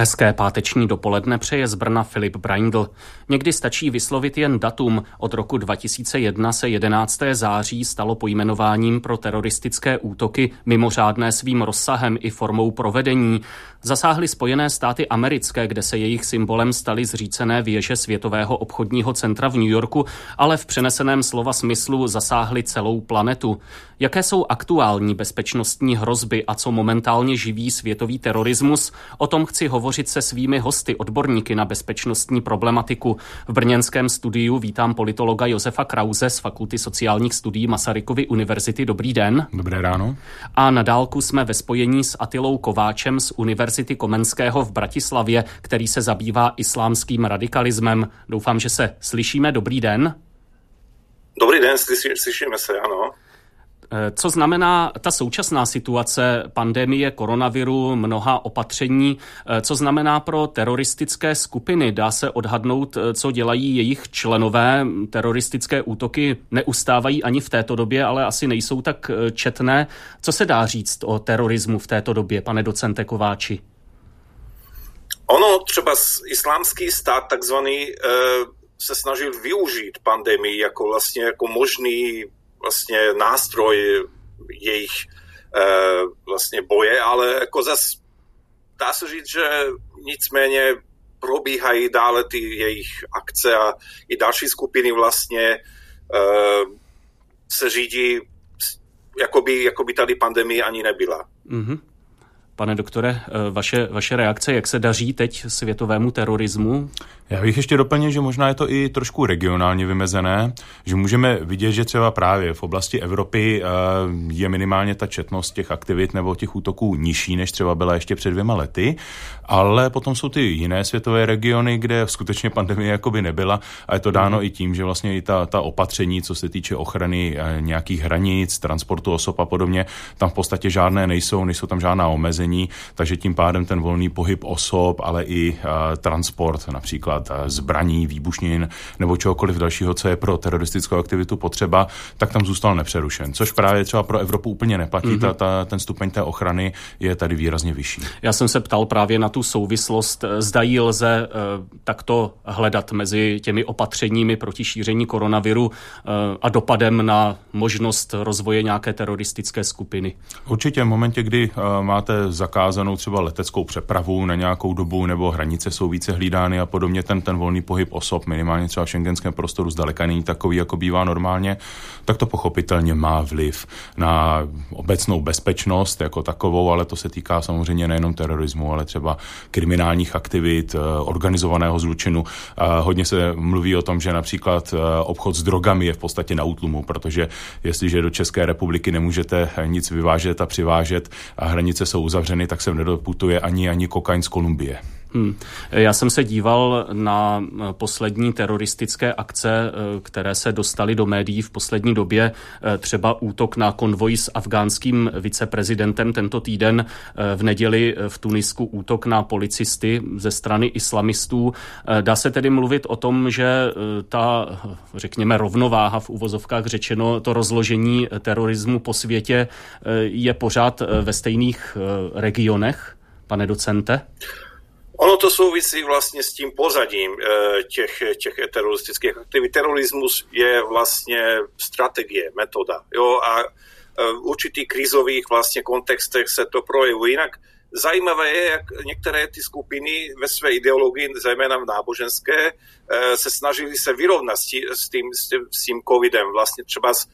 Hezké páteční dopoledne přeje z Brna Filip Braindl. Někdy stačí vyslovit jen datum. Od roku 2001 se 11. září stalo pojmenováním pro teroristické útoky mimořádné svým rozsahem i formou provedení. Zasáhly Spojené státy americké, kde se jejich symbolem staly zřícené věže Světového obchodního centra v New Yorku, ale v přeneseném slova smyslu zasáhly celou planetu. Jaké jsou aktuální bezpečnostní hrozby a co momentálně živí světový terorismus? O tom chci hovořit se svými hosty, odborníky na bezpečnostní problematiku. V brněnském studiu vítám politologa Josefa Krause z Fakulty sociálních studií Masarykovy univerzity. Dobrý den. Dobré ráno. A na dálku jsme ve spojení s Atilou Kováčem z Univerzity Komenského v Bratislavě, který se zabývá islámským radikalismem. Doufám, že se slyšíme. Dobrý den. Dobrý den, slyšíme se, ano. Eh, co znamená ta současná situace pandemie koronaviru, mnoha opatření, eh, co znamená pro teroristické skupiny? Dá se odhadnout, eh, co dělají jejich členové? Teroristické útoky neustávají ani v této době, ale asi nejsou tak četné. Co se dá říct o terorismu v této době, pane docente Kováči? Ono třeba islámský stát takzvaný se snažil využít pandemii jako vlastně jako možný vlastně nástroj jejich uh, vlastně boje, ale jako zas dá se říct, že nicméně probíhají dále ty jejich akce a i další skupiny vlastně uh, se řídí, jakoby, jakoby tady pandemie ani nebyla. Mm-hmm. Pane doktore, vaše, vaše reakce, jak se daří teď světovému terorismu? Já bych ještě doplnil, že možná je to i trošku regionálně vymezené, že můžeme vidět, že třeba právě v oblasti Evropy eh, je minimálně ta četnost těch aktivit nebo těch útoků nižší, než třeba byla ještě před dvěma lety, ale potom jsou ty jiné světové regiony, kde skutečně pandemie jakoby nebyla a je to dáno i tím, že vlastně i ta, ta opatření, co se týče ochrany eh, nějakých hranic, transportu osob a podobně, tam v podstatě žádné nejsou, nejsou tam žádná omezení, takže tím pádem ten volný pohyb osob, ale i uh, transport například eh, zbraní, výbušnin nebo čehokoliv dalšího, co je pro teroristickou aktivitu potřeba, tak tam zůstal nepřerušen. Což právě třeba pro Evropu úplně neplatí. Mm-hmm. Ta, ta, ten stupeň té ochrany je tady výrazně vyšší. Já jsem se ptal právě na tu souvislost. Zdají lze uh, takto hledat mezi těmi opatřeními proti šíření koronaviru a dopadem na možnost rozvoje nějaké teroristické skupiny? Určitě v momentě, kdy máte zakázanou třeba leteckou přepravu na nějakou dobu nebo hranice jsou více hlídány a podobně, ten, ten volný pohyb osob, minimálně třeba v šengenském prostoru, zdaleka není takový, jako bývá normálně, tak to pochopitelně má vliv na obecnou bezpečnost jako takovou, ale to se týká samozřejmě nejenom terorismu, ale třeba kriminálních aktivit, eh, organizovaného zločinu. Hodně se mluví o tom, že například eh, obchod s drogami je v podstatě na útlumu, protože jestliže do České republiky nemůžete nic vyvážet a přivážet a hranice jsou uzavřeny, tak se nedoputuje ani ani kokain z Kolumbie. Hmm. Já jsem se díval na eh, poslední teroristické akce, eh, které se dostaly do médií v poslední době, eh, třeba útok na konvoj s afgánským viceprezidentem tento týden v neděli v Tunisku útok na policisty ze strany islamistů. Dá se tedy mluvit o tom, že ta, řekněme, rovnováha v uvozovkách řečeno, to rozložení terorismu po světě je pořád ve stejných regionech, pane docente? Ono to souvisí vlastně s tím pozadím eh, těch, těch teroristických aktivit. Terorismus je vlastně strategie, metoda. Jo? A eh, v určitých krizových vlastně kontextech se to projevuje. Jinak zajímavé je, jak některé ty skupiny ve své ideologii, zejména v náboženské, eh, se snažili se vyrovnat s tím, s tím, s covidem. Vlastně třeba z,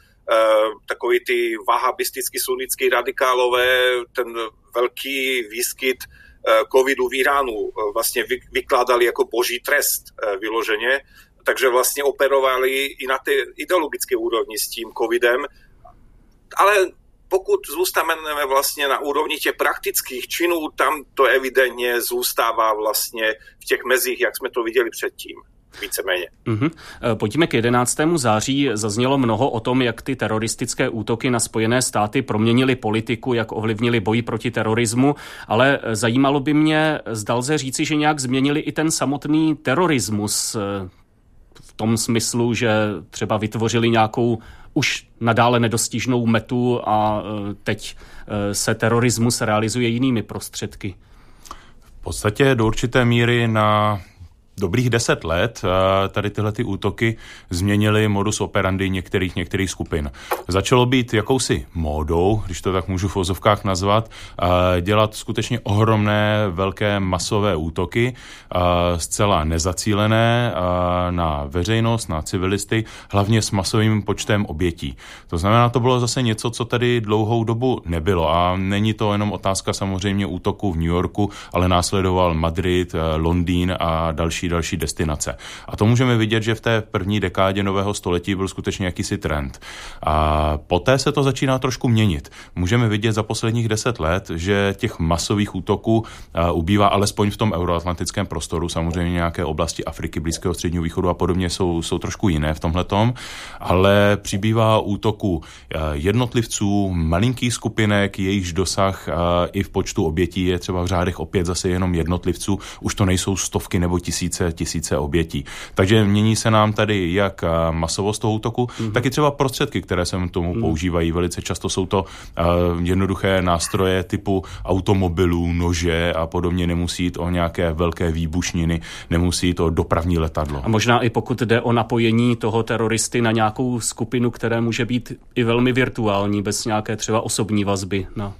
takový ty vahabistický sunnický radikálové, ten velký výskyt covidu v Iránu eh, vlastně vykládali jako boží trest eh, vyloženě, takže vlastně operovali i na té ideologické úrovni s tím covidem, ale pokud zůstaneme vlastně na úrovni těch praktických činů, tam to evidentně zůstává vlastně v těch mezích, jak jsme to viděli předtím. Víceméně. Mm-hmm. Pojďme k 11. září. Zaznělo mnoho o tom, jak ty teroristické útoky na Spojené státy proměnily politiku, jak ovlivnili boj proti terorismu, ale zajímalo by mě, zdal se říci, že nějak změnili i ten samotný terorismus eh, v tom smyslu, že třeba vytvořili nějakou už nadále nedostižnou metu a eh, teď eh, se terorismus realizuje jinými prostředky. V podstatě do určité míry na dobrých deset let eh, tady tyhle ty útoky změnily modus operandi některých některých skupin. Začalo být jakousi módou, když to tak můžu v ozovkách nazvat, eh, dělat skutečně ohromné, velké masové útoky, eh, zcela nezacílené na veřejnost, na civilisty, hlavně s masovým počtem obětí. To znamená, to bylo zase něco, co tady dlouhou dobu nebylo a není to jenom otázka samozřejmě útoku v New Yorku, ale následoval Madrid, Londýn a další další, další destinace. A to můžeme vidět, že v té první dekádě nového století byl skutečně jakýsi trend. A poté se to začíná trošku měnit. Můžeme vidět za posledních deset let, že těch masových útoků ubývá alespoň v tom euroatlantickém prostoru. Samozřejmě nějaké oblasti Afriky, Blízkého středního východu a podobně jsou, jsou trošku jiné v tomhle ale přibývá útoků jednotlivců, malinkých skupinek, jejichž dosah i v počtu obětí je třeba v řádech opět zase jenom jednotlivců. Už to nejsou stovky nebo tisíce tisíce, tisíce obětí. Takže mění se nám tady jak eh, masovost toho útoku, mm-hmm. tak i třeba prostředky, které se tomu mm. používají. Velice často jsou to uh, jednoduché nástroje typu automobilů, nože a podobně. Nemusí jít o nějaké velké výbušniny, nemusí jít o dopravní letadlo. A možná i pokud jde o napojení toho teroristy na nějakou skupinu, které může být i velmi virtuální, bez nějaké třeba osobní vazby na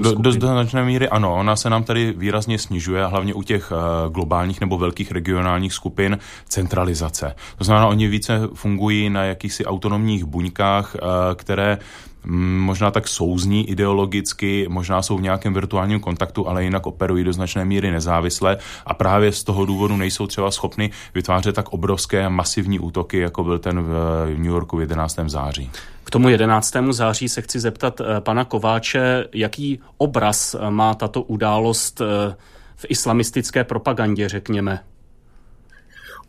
do, do značné míry ano, ona se nám tady výrazně snižuje, hlavně u těch uh, globálních nebo velkých regionálních skupin centralizace. To znamená, oni více fungují na jakýchsi autonomních buňkách, uh, které mm, možná tak souzní ideologicky, možná jsou v nějakém virtuálním kontaktu, ale jinak operují do značné míry nezávisle a právě z toho důvodu nejsou třeba schopny vytvářet tak obrovské masivní útoky, jako byl ten v New Yorku v 11. září. K tomu 11. září se chci zeptat eh, pana Kováče, jaký obraz má tato událost eh, v islamistické propagandě, řekněme.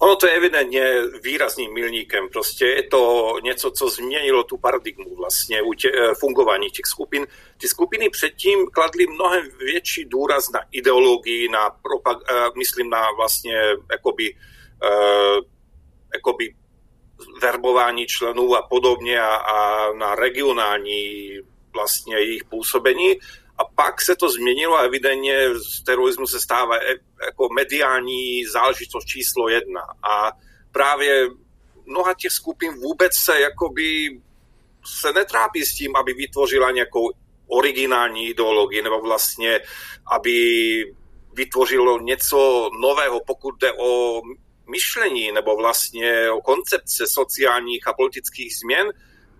Ono to je evidentně výrazným milníkem. Prostě je to něco, co změnilo tu paradigmu vlastně u tě, fungování těch skupin. Ty skupiny předtím kladly mnohem větší důraz na ideologii, na propag, myslím na vlastně jakoby, jakoby verbování členů a podobně a, a na regionální vlastně jejich působení. A pak se to změnilo a evidentně z terorismu se stává e, jako mediální záležitost číslo jedna. A právě mnoha těch skupin vůbec se jakoby se netrápí s tím, aby vytvořila nějakou originální ideologii nebo vlastně, aby vytvořilo něco nového, pokud jde o myšlení nebo vlastně o koncepce sociálních a politických změn,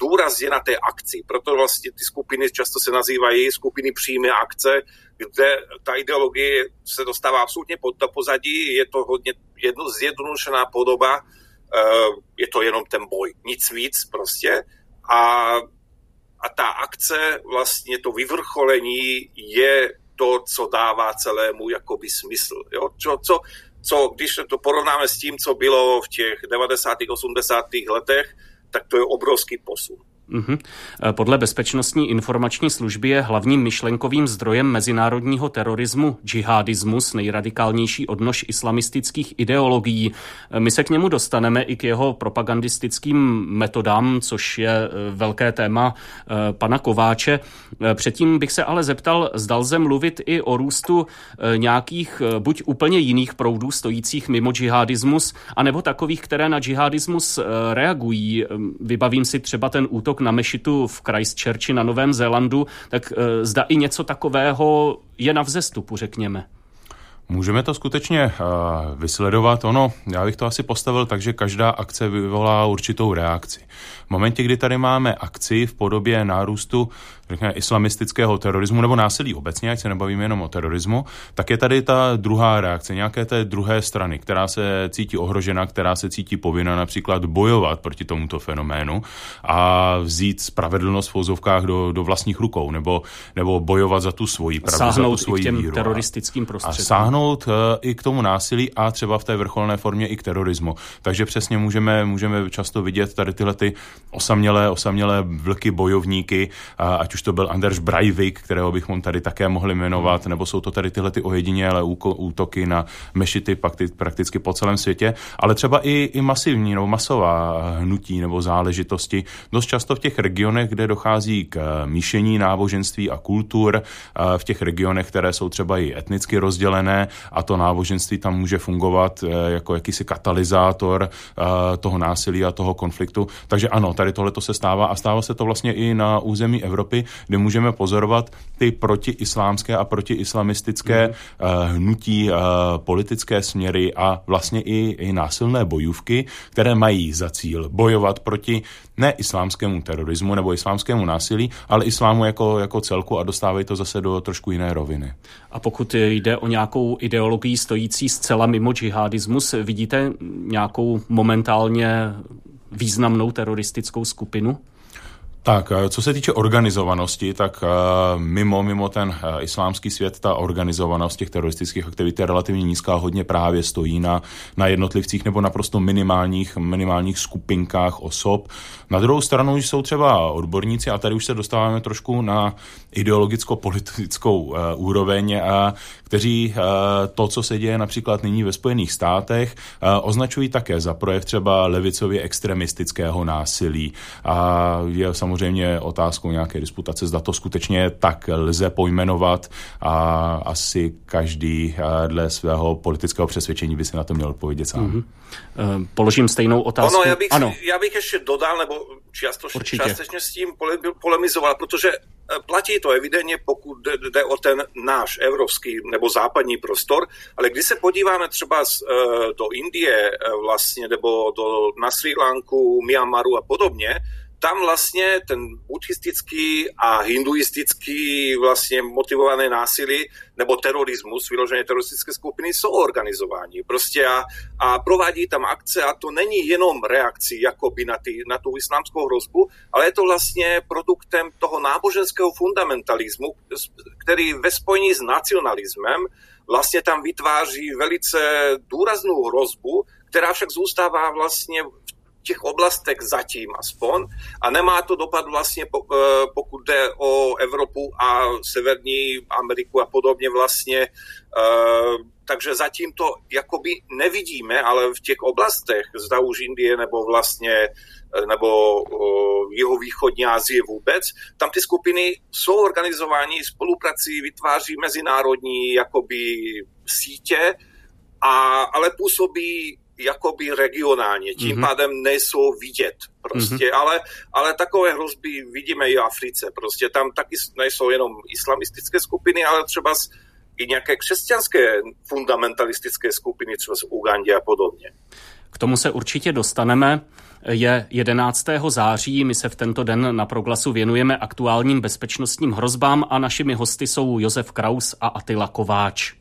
důraz je na té akci. Proto vlastně ty skupiny často se nazývají skupiny přímé akce, kde ta ideologie se dostává absolutně pod to pozadí, je to hodně jedno, zjednodušená podoba, eh, je to jenom ten boj, nic víc prostě. A, a ta akce, vlastně to vyvrcholení je to, co dává celému jakoby smysl. Jo? Co, co, co když to porovnáme s tím, co bylo v těch 90. 80. letech, tak to je obrovský posun. Mm-hmm. Podle Bezpečnostní informační služby je hlavním myšlenkovým zdrojem mezinárodního terorismu džihadismus, nejradikálnější odnož islamistických ideologií. Eh, my se k němu dostaneme i k jeho propagandistickým metodám, což je eh, velké téma pana Kováče. Předtím bych se ale zeptal, zdal se mluvit i o růstu nějakých buď úplně jiných proudů stojících mimo džihadismus, anebo takových, které na džihadismus reagují. Vybavím si třeba ten útok na mešitu v Christchurchi na Novém Zélandu, tak eh, zda i něco takového je na vzestupu, řekněme. Můžeme to skutečně uh, vysledovat. Ono, já bych to asi postavil tak, že každá akce vyvolá určitou reakci. V momentě, kdy tady máme akci v podobě nárůstu řekněme, islamistického terorismu nebo násilí obecně, ať se nebavíme jenom o terorismu, tak je tady ta druhá reakce, nějaké té druhé strany, která se cítí ohrožena, která se cítí povinna například bojovat proti tomuto fenoménu a vzít spravedlnost v fouzovkách do, do vlastních rukou nebo, nebo bojovat za tu svoji pravdu, sáhnout za tu svoji i k těm víru. teroristickým prostředkům. A sáhnout uh, i k tomu násilí a třeba v té vrcholné formě i k terorismu. Takže přesně můžeme, můžeme často vidět tady tyhle ty osamělé, osamělé vlky bojovníky, uh, ať už to byl Anders Breivik, kterého bychom tady také mohli jmenovat, nebo jsou to tady tyhle ty ojedinělé útoky na mešity prakticky po celém světě, ale třeba i, i masivní nebo masová hnutí nebo záležitosti. Dost často v těch regionech, kde dochází k míšení náboženství a kultur, v těch regionech, které jsou třeba i etnicky rozdělené a to náboženství tam může fungovat eh, jako jakýsi katalyzátor eh, toho násilí a toho konfliktu. Takže ano, tady tohle se stává a stává se to vlastně i na území Evropy, kde můžeme pozorovat ty protiislámské a protiislamistické mm. hnutí, politické směry a vlastně i, i násilné bojůvky, které mají za cíl bojovat proti ne islámskému terorismu nebo islámskému násilí, ale islámu jako, jako celku a dostávají to zase do trošku jiné roviny. A pokud jde o nějakou ideologii stojící zcela mimo džihadismus, vidíte nějakou momentálně významnou teroristickou skupinu? Tak, eh, co se týče organizovanosti, tak eh, mimo, mimo ten eh, islámský svět ta organizovanost těch teroristických aktivit je relativně nízká, hodně právě stojí na, na jednotlivcích nebo naprosto minimálních, minimálních skupinkách osob. Na druhou stranu jsou třeba odborníci, a tady už se dostáváme trošku na ideologicko-politickou úroveň, a kteří to, co se děje například nyní ve Spojených státech, označují také za projev třeba levicově extremistického násilí. A je samozřejmě samozřejmě otázkou nějaké disputace, zda to skutečně tak lze pojmenovat a asi každý eh, dle svého politického přesvědčení by si na to měl odpovědět sám. Mm-hmm. Položím stejnou otázku. Ono, já bych, ano. já bych ještě dodal, nebo částečně, částečně s tím polemizoval, protože eh, platí to evidentně, pokud jde o ten náš evropský nebo západní prostor, ale když se podíváme třeba do Indie vlastně, nebo do, na Sri Lanku, Myanmaru a podobně, tam vlastně ten buddhistický a hinduistický vlastně motivované násilí nebo terorismus, vyloženě teroristické skupiny jsou organizováni. Prostě a, a provádí tam akce a to není jenom reakcí jakoby na, ty, na tu islámskou hrozbu, ale je to vlastně produktem toho náboženského fundamentalismu, který ve spojení s nacionalismem vlastně tam vytváří velice důraznou hrozbu, která však zůstává vlastně těch oblastech zatím aspoň a nemá to dopad vlastně, eh, pokud jde o Evropu a Severní Ameriku a podobně vlastně. Eh, takže zatím to jakoby nevidíme, ale v těch oblastech, zda už Indie nebo vlastně eh, nebo jeho východní Asie vůbec, tam ty skupiny jsou organizovány, spoluprací, vytváří mezinárodní jakoby sítě, a, ale působí jakoby regionálně, tím mm-hmm. pádem nejsou vidět prostě, mm-hmm. ale, ale takové hrozby vidíme i v Africe, prostě tam taky nejsou jenom islamistické skupiny, ale třeba i nějaké křesťanské fundamentalistické skupiny, třeba z Ugandě a podobně. K tomu se určitě dostaneme. Je 11. září, my se v tento den na proglasu věnujeme aktuálním bezpečnostním hrozbám a našimi hosty jsou Josef Kraus a Atila Kováč.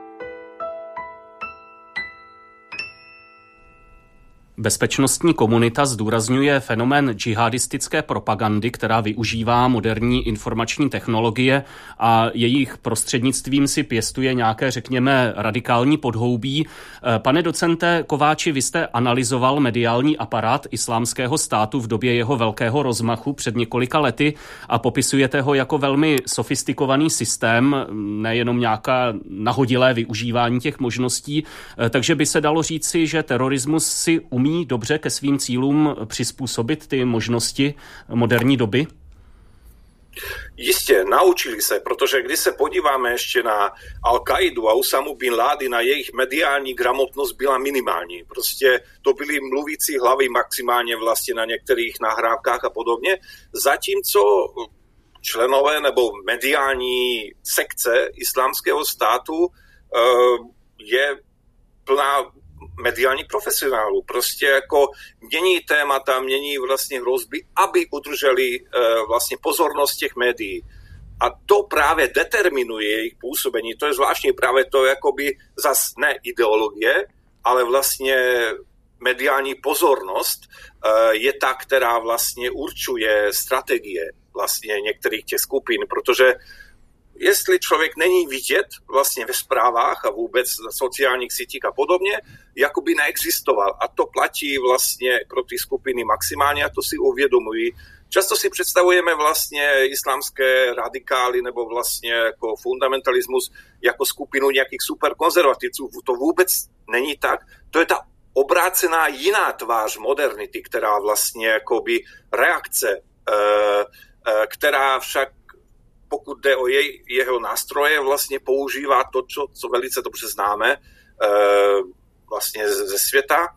Bezpečnostní komunita zdůrazňuje fenomén džihadistické propagandy, která využívá moderní informační technologie a jejich prostřednictvím si pěstuje nějaké, řekněme, radikální podhoubí. Eh, pane docente Kováči, vy jste analyzoval mediální aparát islámského státu v době jeho velkého rozmachu před několika lety a popisujete ho jako velmi sofistikovaný systém, nejenom nějaká nahodilé využívání těch možností, eh, takže by se dalo říci, že terorismus si umí umí dobře ke svým cílům přizpůsobit ty možnosti moderní doby? Jistě, naučili se, protože když se podíváme ještě na Al-Qaidu a Usamu bin Laden, jejich mediální gramotnost byla minimální. Prostě to byly mluvící hlavy maximálně vlastně na některých nahrávkách a podobně. Zatímco členové nebo mediální sekce islámského státu eh, je plná mediální profesionálů. Prostě jako mění témata, mění vlastně hrozby, aby udrželi uh, vlastně pozornost těch médií. A to právě determinuje jejich působení. To je zvláštní právě to, jakoby zas ne ideologie, ale vlastně mediální pozornost uh, je ta, která vlastně určuje strategie vlastně některých těch skupin, protože jestli člověk není vidět vlastně ve zprávách a vůbec na sociálních sítích a podobně, jako by neexistoval. A to platí vlastně pro ty skupiny maximálně a to si uvědomují. Často si představujeme vlastně islámské radikály nebo vlastně jako fundamentalismus jako skupinu nějakých superkonzervativců. To vůbec není tak. To je ta obrácená jiná tvář modernity, která vlastně jakoby reakce, eh, eh, která však pokud jde o jej, jeho nástroje, vlastně používá to, čo, co velice dobře známe eh, vlastně ze světa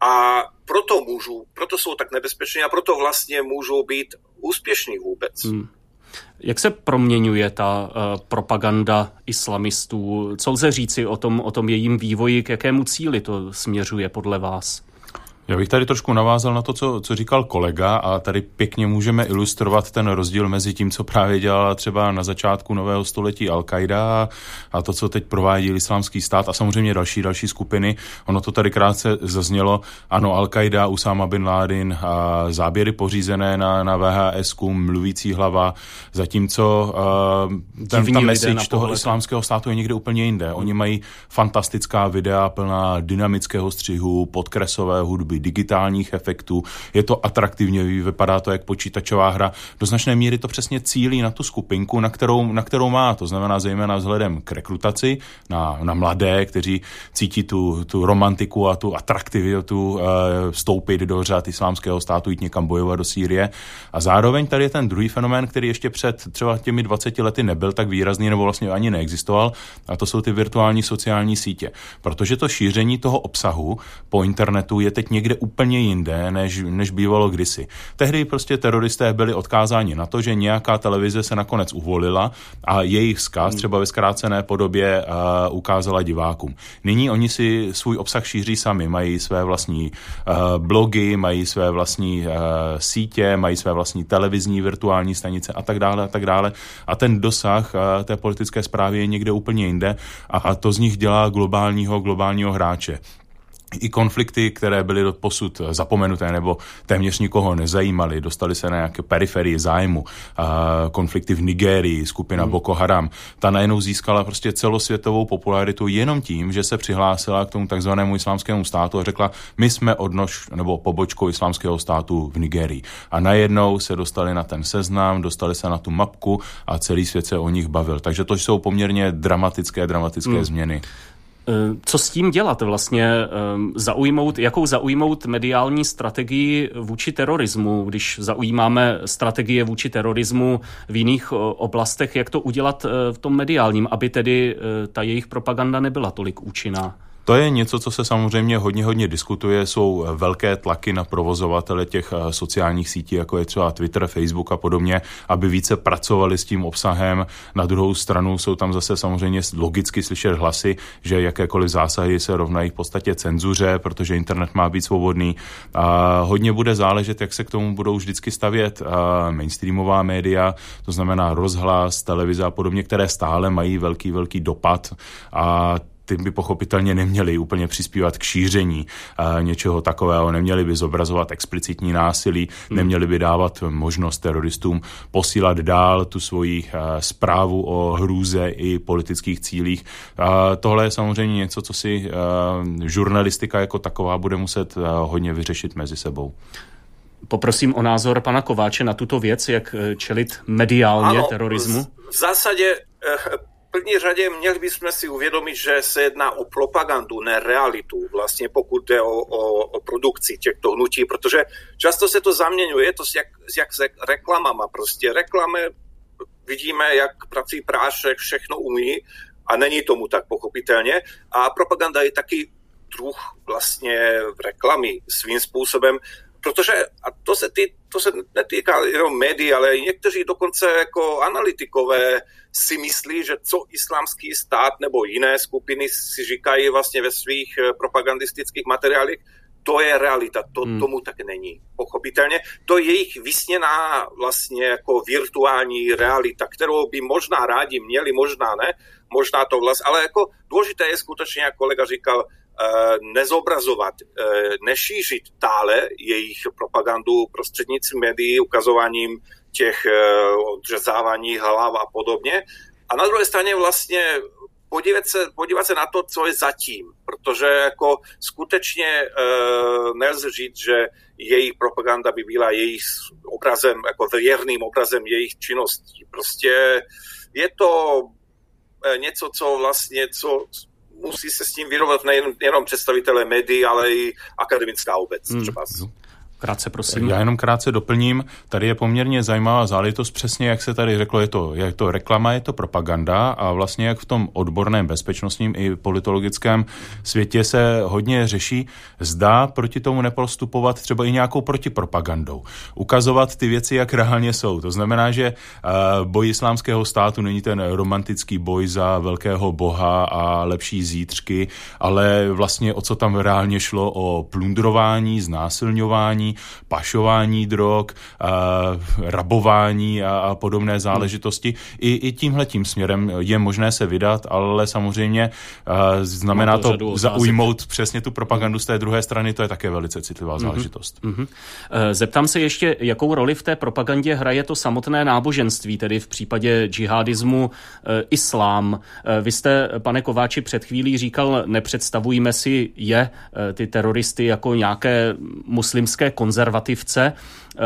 a proto můžu, proto jsou tak nebezpeční a proto vlastně můžou být úspěšní vůbec. Hmm. Jak se proměňuje ta uh, propaganda islamistů? Co lze říci o tom, o tom jejím vývoji, k jakému cíli to směřuje podle vás? Já bych tady trošku navázal na to, co, co říkal kolega a tady pěkně můžeme ilustrovat ten rozdíl mezi tím, co právě dělala třeba na začátku nového století Al-Qaida a to, co teď provádí islámský stát a samozřejmě další další skupiny. Ono to tady krátce zaznělo. Ano, Al-Qaida, Usama bin Laden, a záběry pořízené na, na VHS, mluvící hlava, zatímco uh, ten, ta message toho islámského státu je někde úplně jinde. Oni mají fantastická videa plná dynamického střihu, podkresové hudby, digitálních efektů, je to atraktivně, vypadá to jak počítačová hra. Do značné míry to přesně cílí na tu skupinku, na kterou, na kterou má, to znamená zejména vzhledem k rekrutaci, na, na mladé, kteří cítí tu, tu romantiku a tu atraktivitu e, vstoupit do řád islámského státu, jít někam bojovat do Sýrie. A zároveň tady je ten druhý fenomén, který ještě před třeba těmi 20 lety nebyl tak výrazný nebo vlastně ani neexistoval, a to jsou ty virtuální sociální sítě. Protože to šíření toho obsahu po internetu je teď někde někde úplně jinde, než, než bývalo kdysi. Tehdy prostě teroristé byli odkázáni na to, že nějaká televize se nakonec uvolila a jejich vzkaz hmm. třeba ve zkrácené podobě uh, ukázala divákům. Nyní oni si svůj obsah šíří sami, mají své vlastní uh, blogy, mají své vlastní uh, sítě, mají své vlastní televizní virtuální stanice a tak dále a tak dále. A ten dosah uh, té politické zprávy je někde úplně jinde a, a to z nich dělá globálního, globálního hráče i konflikty, které byly do posud zapomenuté nebo téměř nikoho nezajímaly, dostali se na nějaké periferii zájmu. Konflikty v Nigérii, skupina hmm. Boko Haram, ta najednou získala prostě celosvětovou popularitu jenom tím, že se přihlásila k tomu takzvanému islámskému státu a řekla, my jsme odnož nebo pobočkou islámského státu v Nigérii. A najednou se dostali na ten seznam, dostali se na tu mapku a celý svět se o nich bavil. Takže to jsou poměrně dramatické, dramatické hmm. změny. Eh, co s tím dělat vlastně? Ehm, zaujmout, jakou zaujmout mediální strategii vůči terorismu, když zaujímáme strategie vůči terorismu v jiných oblastech, jak to udělat eh, v tom mediálním, aby tedy eh, ta jejich propaganda nebyla tolik účinná? To je něco, co se samozřejmě hodně, hodně diskutuje. Jsou velké tlaky na provozovatele těch eh, sociálních sítí, jako je třeba Twitter, Facebook a podobně, aby více pracovali s tím obsahem. Na druhou stranu jsou tam zase samozřejmě logicky slyšet hlasy, že jakékoliv zásahy se rovnají v podstatě cenzuře, protože internet má být svobodný. A hodně bude záležet, jak se k tomu budou vždycky stavět eh, mainstreamová média, to znamená rozhlas, televize a podobně, které stále mají velký, velký dopad. A ty by pochopitelně neměli úplně přispívat k šíření uh, něčeho takového, neměli by zobrazovat explicitní násilí, hmm. neměli by dávat možnost teroristům posílat dál tu svoji uh, zprávu o hrůze i politických cílích. Uh, tohle je samozřejmě něco, co si uh, žurnalistika jako taková bude muset uh, hodně vyřešit mezi sebou. Poprosím o názor pana Kováče na tuto věc, jak čelit mediálně ano, terorismu. V zásadě první řadě měli bychom si uvědomit, že se jedná o propagandu, ne realitu, vlastně pokud jde o, o, o produkci těchto hnutí, protože často se to zaměňuje to s jak, jak se reklamama. Prostě reklamy vidíme, jak prací prášek všechno umí a není tomu tak pochopitelně. A propaganda je taky druh vlastně reklamy svým způsobem, protože, a to se ty, to se netýká jenom médií, ale i někteří dokonce jako analytikové si myslí, že co islámský stát nebo jiné skupiny si říkají vlastně ve svých eh, propagandistických materiálech, to je realita, to hmm. tomu tak není. Pochopitelně, to je jejich vysněná vlastně jako virtuální realita, kterou by možná rádi měli, možná ne, možná to vlastně, ale jako důležité je skutečně, jak kolega říkal, nezobrazovat, eh, nešířit tále jejich propagandu prostřednictvím médií, ukazováním těch odřezávání hlav a podobně. A na druhé straně vlastně podívat se, podívat se na to, co je zatím, protože jako skutečně nelze říct, že jejich propaganda by byla jejich obrazem, jako věrným obrazem jejich činností. Prostě je to něco, co vlastně, co musí se s tím vyrovnat nejen jenom představitelé médií, ale i akademická obec hmm. třeba. Krátce, prosím. Já jenom krátce doplním. Tady je poměrně zajímavá záležitost, přesně jak se tady řeklo, je to, je to reklama, je to propaganda a vlastně jak v tom odborném bezpečnostním i politologickém světě se hodně řeší, zdá proti tomu nepostupovat třeba i nějakou protipropagandou. Ukazovat ty věci, jak reálně jsou. To znamená, že uh, boj islámského státu není ten romantický boj za velkého boha a lepší zítřky, ale vlastně o co tam reálně šlo, o plundrování, znásilňování, pašování drog, rabování a, a podobné záležitosti. I, i tímhle tím směrem je možné se vydat, ale samozřejmě znamená to, to zaujmout přesně tu propagandu z té druhé strany, to je také velice citlivá mm-hmm. záležitost. Mm-hmm. Zeptám se ještě, jakou roli v té propagandě hraje to samotné náboženství, tedy v případě džihadismu e, islám. E, vy jste, pane Kováči, před chvílí říkal, nepředstavujme si je, e, ty teroristy, jako nějaké muslimské konzervativce. Eh,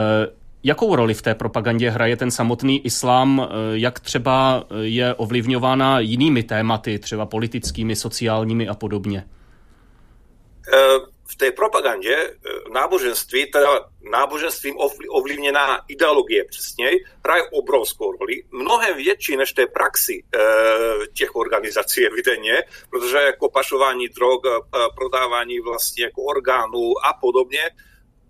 jakou roli v té propagandě hraje ten samotný islám, eh, jak třeba je ovlivňována jinými tématy, třeba politickými, sociálními a podobně? Eh, v té propagandě náboženství, teda náboženstvím ovlivněná ideologie přesně, hraje obrovskou roli, mnohem větší než té praxi těch organizací evidentně, protože jako pašování drog, prodávání vlastně jako orgánů a podobně,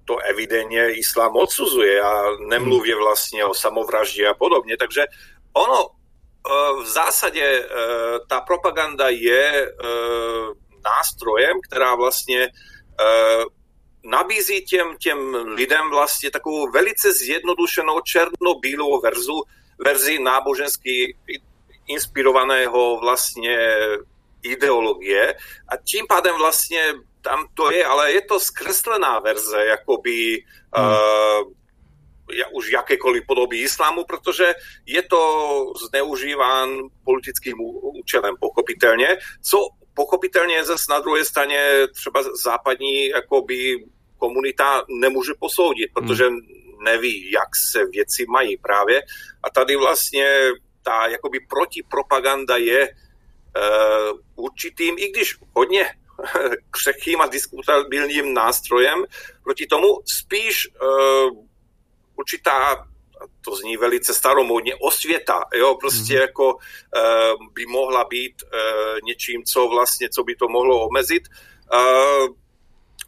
to evidentně islám odsuzuje a nemluví vlastně o samovraždě a podobně. Takže ono eh, v zásadě eh, ta propaganda je eh, nástrojem, která vlastně nabízí těm, těm lidem vlastně takovou velice zjednodušenou černobílou verzu, verzi nábožensky inspirovaného vlastně ideologie a tím pádem vlastně tam to je, ale je to zkreslená verze, jakoby hmm. uh, už jakékoliv podoby islámu, protože je to zneužíván politickým účelem, pochopitelně, co pochopitelně zase na druhé straně třeba západní jakoby komunita nemůže posoudit, protože hmm. neví, jak se věci mají právě. A tady vlastně ta jakoby protipropaganda je uh, určitým, i když hodně křehkým a diskutabilním nástrojem. Proti tomu spíš uh, určitá to zní velice staromodně, osvěta, jo, prostě mm. jako uh, by mohla být uh, něčím, co vlastně, co by to mohlo omezit. Uh,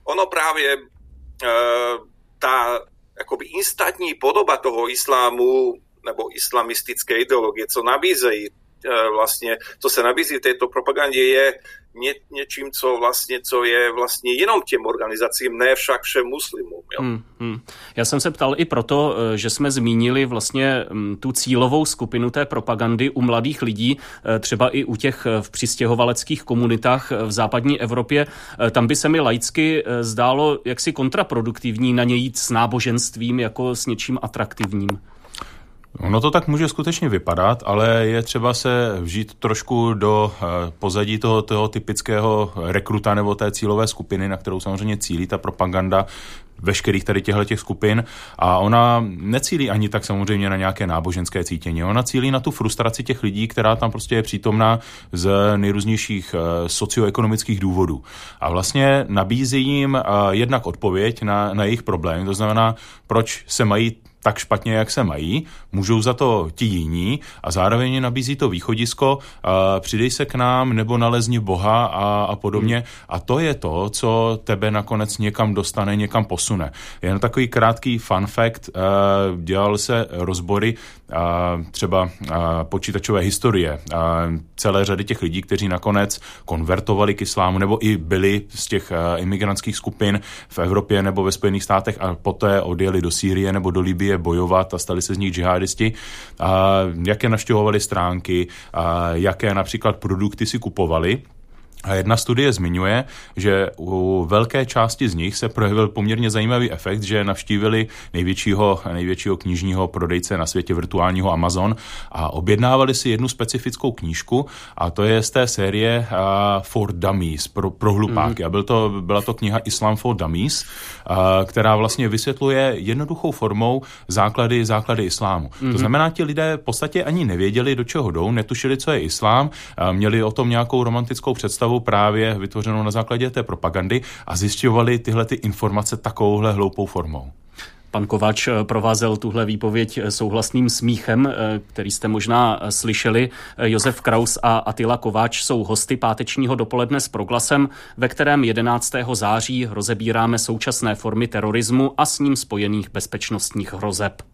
ono právě uh, ta jakoby instantní podoba toho islámu nebo islamistické ideologie, co nabízejí vlastně, co se nabízí v této propagandě, je ně, něčím, co vlastně, co je vlastně jenom těm organizacím, ne však všem muslimům. Jo. Hmm, hmm. Já jsem se ptal i proto, eh, že jsme zmínili vlastně hm, tu cílovou skupinu té propagandy u mladých lidí, eh, třeba i u těch v přistěhovaleckých komunitách v západní Evropě. Tam by se mi laicky zdálo jaksi kontraproduktivní na ně jít s náboženstvím jako s něčím atraktivním. Ono to tak může skutečně vypadat, ale je třeba se vžít trošku do eh, pozadí toho, toho typického rekruta nebo té cílové skupiny, na kterou samozřejmě cílí ta propaganda veškerých tady těchto těch skupin a ona necílí ani tak samozřejmě na nějaké náboženské cítění. Ona cílí na tu frustraci těch lidí, která tam prostě je přítomná z nejrůznějších eh, socioekonomických důvodů. A vlastně nabízí jim eh, jednak odpověď na, na jejich problém, to znamená, proč se mají tak špatně, jak se mají, můžou za to ti jiní a zároveň nabízí to východisko, uh, přidej se k nám nebo nalezni Boha a, a podobně. Hmm. A to je to, co tebe nakonec někam dostane, někam posune. Jen takový krátký fun fact, dělal se rozbory třeba počítačové historie celé řady těch lidí, kteří nakonec konvertovali k islámu nebo i byli z těch imigrantských skupin v Evropě nebo ve Spojených státech a poté odjeli do Sýrie nebo do Libie bojovat a stali se z nich džihadisti. A jaké navštěvovali stránky, a jaké například produkty si kupovali a jedna studie zmiňuje, že u velké části z nich se projevil poměrně zajímavý efekt, že navštívili největšího, největšího knižního prodejce na světě virtuálního Amazon a objednávali si jednu specifickou knížku a to je z té série uh, For Dummies, pro, pro hlupáky. Mm. A byl to, byla to kniha Islam for Dummies, uh, která vlastně vysvětluje jednoduchou formou základy, základy islámu. Mm. To mhm. znamená, ti lidé v podstatě ani nevěděli, do čeho jdou, netušili, co je islám, uh, měli o tom nějakou romantickou představu představu právě vytvořenou na základě té propagandy a zjišťovali tyhle ty informace takovouhle hloupou formou. Pan Kovač eh, provázel tuhle výpověď eh, souhlasným smíchem, eh, který jste možná slyšeli. Josef Kraus a Atila Kováč jsou hosty pátečního dopoledne s proglasem, ve kterém 11. září rozebíráme současné formy terorismu a s ním spojených bezpečnostních hrozeb.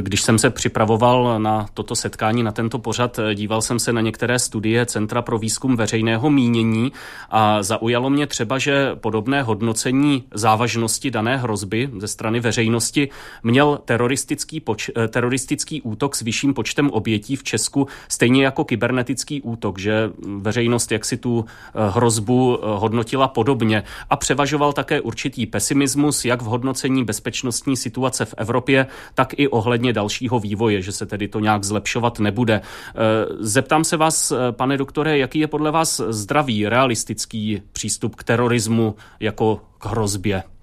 Když jsem se připravoval na toto setkání, na tento pořad, díval jsem se na některé studie Centra pro výzkum veřejného mínění a zaujalo mě třeba, že podobné hodnocení závažnosti dané hrozby ze strany veřejnosti měl teroristický, poč- eh, teroristický útok s vyšším počtem obětí v Česku, stejně jako kybernetický útok, že veřejnost jaksi tu eh, hrozbu eh, hodnotila podobně a převažoval také určitý pesimismus, jak v hodnocení bezpečnostní situace v Evropě, tak i ohledně ohledně dalšího vývoje, že se tedy to nějak zlepšovat nebude. Eh, zeptám se vás, eh, pane doktore, jaký je podle vás zdravý, realistický přístup k terorismu jako k hrozbě?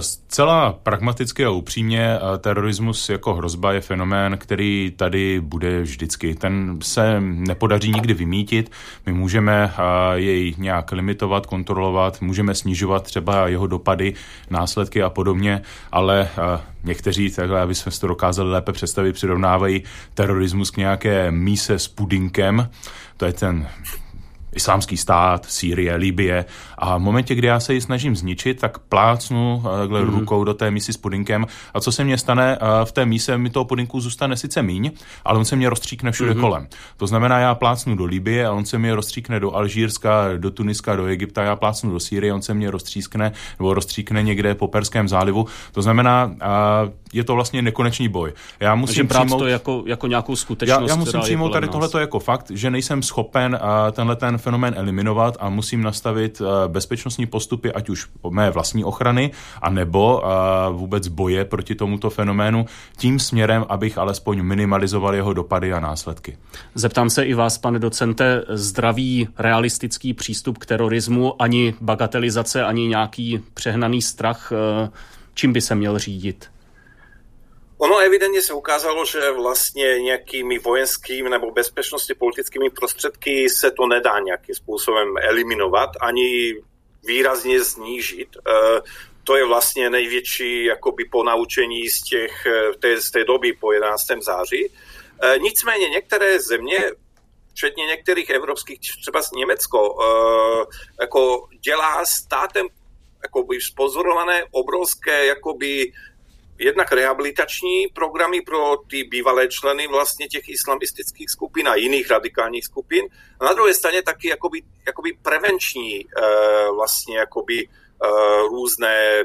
Zcela pragmaticky a upřímně, terorismus jako hrozba je fenomén, který tady bude vždycky. Ten se nepodaří nikdy vymítit. My můžeme jej nějak limitovat, kontrolovat, můžeme snižovat třeba jeho dopady, následky a podobně, ale někteří, takhle, aby jsme si to dokázali lépe představit, přirovnávají terorismus k nějaké míse s pudinkem. To je ten islámský stát, Sýrie, Libie. A v momentě, kdy já se ji snažím zničit, tak plácnu eh, takhle mm. rukou do té mísy s pudinkem. A co se mně stane eh, v té míse, mi toho pudinku zůstane sice míň, ale on se mě rozstříkne všude mm. kolem. To znamená, já plácnu do Libie a on se mě rozstříkne do Alžírska, do Tuniska, do Egypta, já plácnu do Sýrie, on se mě rozstřískne nebo rozstříkne někde po Perském zálivu. To znamená, je to vlastně nekonečný boj. Já musím přijmout to jako, jako nějakou skutečnost. Já, já musím přijmout tady tohleto jako fakt, že nejsem schopen tenhle ten fenomén eliminovat a musím nastavit eh, bezpečnostní postupy, ať už mé vlastní ochrany, anebo eh, vůbec boje proti tomuto fenoménu tím směrem, abych alespoň minimalizoval jeho dopady a následky. Zeptám se i vás, pane docente, zdravý, realistický přístup k terorismu, ani bagatelizace, ani nějaký přehnaný strach, čím by se měl řídit? Ono evidentně se ukázalo, že vlastně nějakými vojenskými nebo bezpečnostně politickými prostředky se to nedá nějakým způsobem eliminovat, ani výrazně znížit. E, to je vlastně největší jakoby ponaučení z, těch, té, z té doby po 11. září. E, nicméně některé země, včetně některých evropských, třeba Německo, e, jako dělá státem jakoby spozorované obrovské jakoby jednak rehabilitační programy pro ty bývalé členy vlastně těch islamistických skupin a jiných radikálních skupin. A na druhé straně taky jakoby, jakoby prevenční uh, vlastně jakoby uh, různé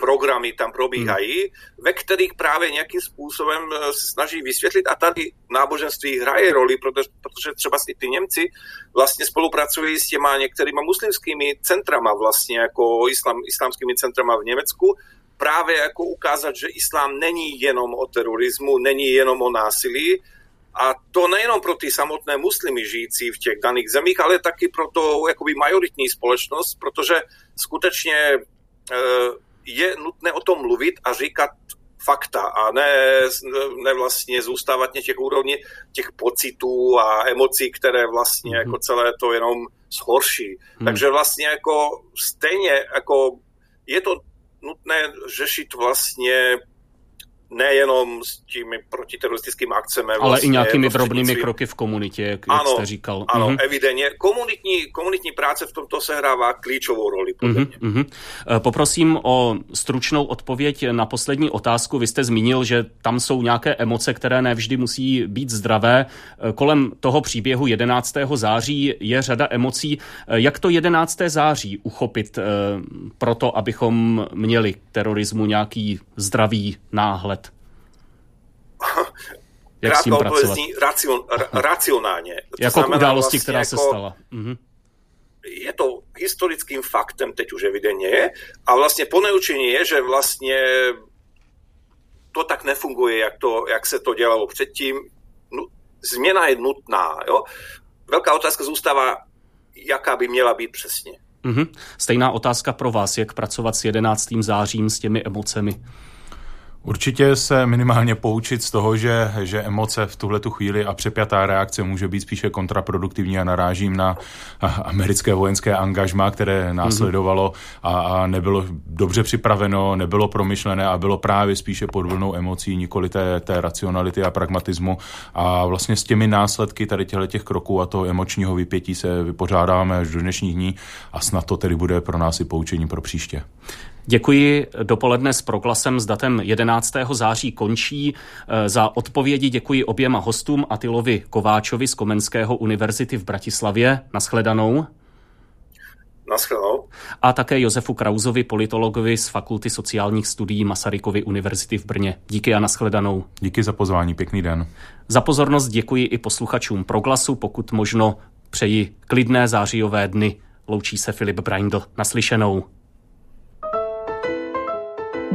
programy tam probíhají, hmm. ve kterých právě nějakým způsobem eh, se snaží vysvětlit a tady náboženství hraje roli, protože, protože třeba si ty Němci vlastně spolupracují s těma některýma muslimskými centrama vlastně jako islam, islámskými centrama v Německu právě jako ukázat, že islám není jenom o terorismu, není jenom o násilí, a to nejenom pro ty samotné muslimy žijící v těch daných zemích, ale taky pro to jakoby majoritní společnost, protože skutečně e, je nutné o tom mluvit a říkat fakta a ne, ne vlastně zůstávat na těch úrovni těch pocitů a emocí, které vlastně mm-hmm. jako celé to jenom zhorší. Mm. Takže vlastně jako stejně jako je to nutné řešit vlastně nejenom s těmi protiteroristickými akcemi. Ale vlastně i nějakými drobnými kroky v komunitě, jak, ano, jak jste říkal. Ano, mm-hmm. evidentně. Komunitní, komunitní práce v tomto sehrává klíčovou roli. Mm-hmm, mm-hmm. Poprosím o stručnou odpověď na poslední otázku. Vy jste zmínil, že tam jsou nějaké emoce, které nevždy musí být zdravé. Eh, kolem toho příběhu 11. září je řada emocí. Eh, jak to 11. září uchopit proto, abychom měli terorismu nějaký zdravý náhled? Jak s tím pracovat? Racion, racionálně. To jako k události, vlastně která jako, se stala. Mhm. Je to historickým faktem, teď už evidentně je. A vlastně ponaučení je, že vlastně to tak nefunguje, jak, to, jak se to dělalo předtím. No, změna je nutná. Jo? Velká otázka zůstává, jaká by měla být přesně. Mm-hmm. Stejná otázka pro vás, jak pracovat s 11. zářím, s těmi emocemi. Určitě se minimálně poučit z toho, že, že emoce v tuhle tu chvíli a přepjatá reakce může být spíše kontraproduktivní a narážím na americké vojenské angažma, které následovalo a, a nebylo dobře připraveno, nebylo promyšlené a bylo právě spíše pod vlnou emocí, nikoli té, té racionality a pragmatismu. A vlastně s těmi následky tady těchto těch kroků a toho emočního vypětí se vypořádáme až do dnešních dní a snad to tedy bude pro nás i poučení pro příště. Děkuji. Dopoledne s proglasem s datem 11. září končí. E, za odpovědi děkuji oběma hostům Atilovi Kováčovi z Komenského univerzity v Bratislavě. Naschledanou. Naschledanou. A také Josefu Krauzovi, politologovi z Fakulty sociálních studií Masarykovy univerzity v Brně. Díky a naschledanou. Díky za pozvání, pěkný den. Za pozornost děkuji i posluchačům proglasu, pokud možno přeji klidné zářijové dny. Loučí se Filip Braindl. Naslyšenou.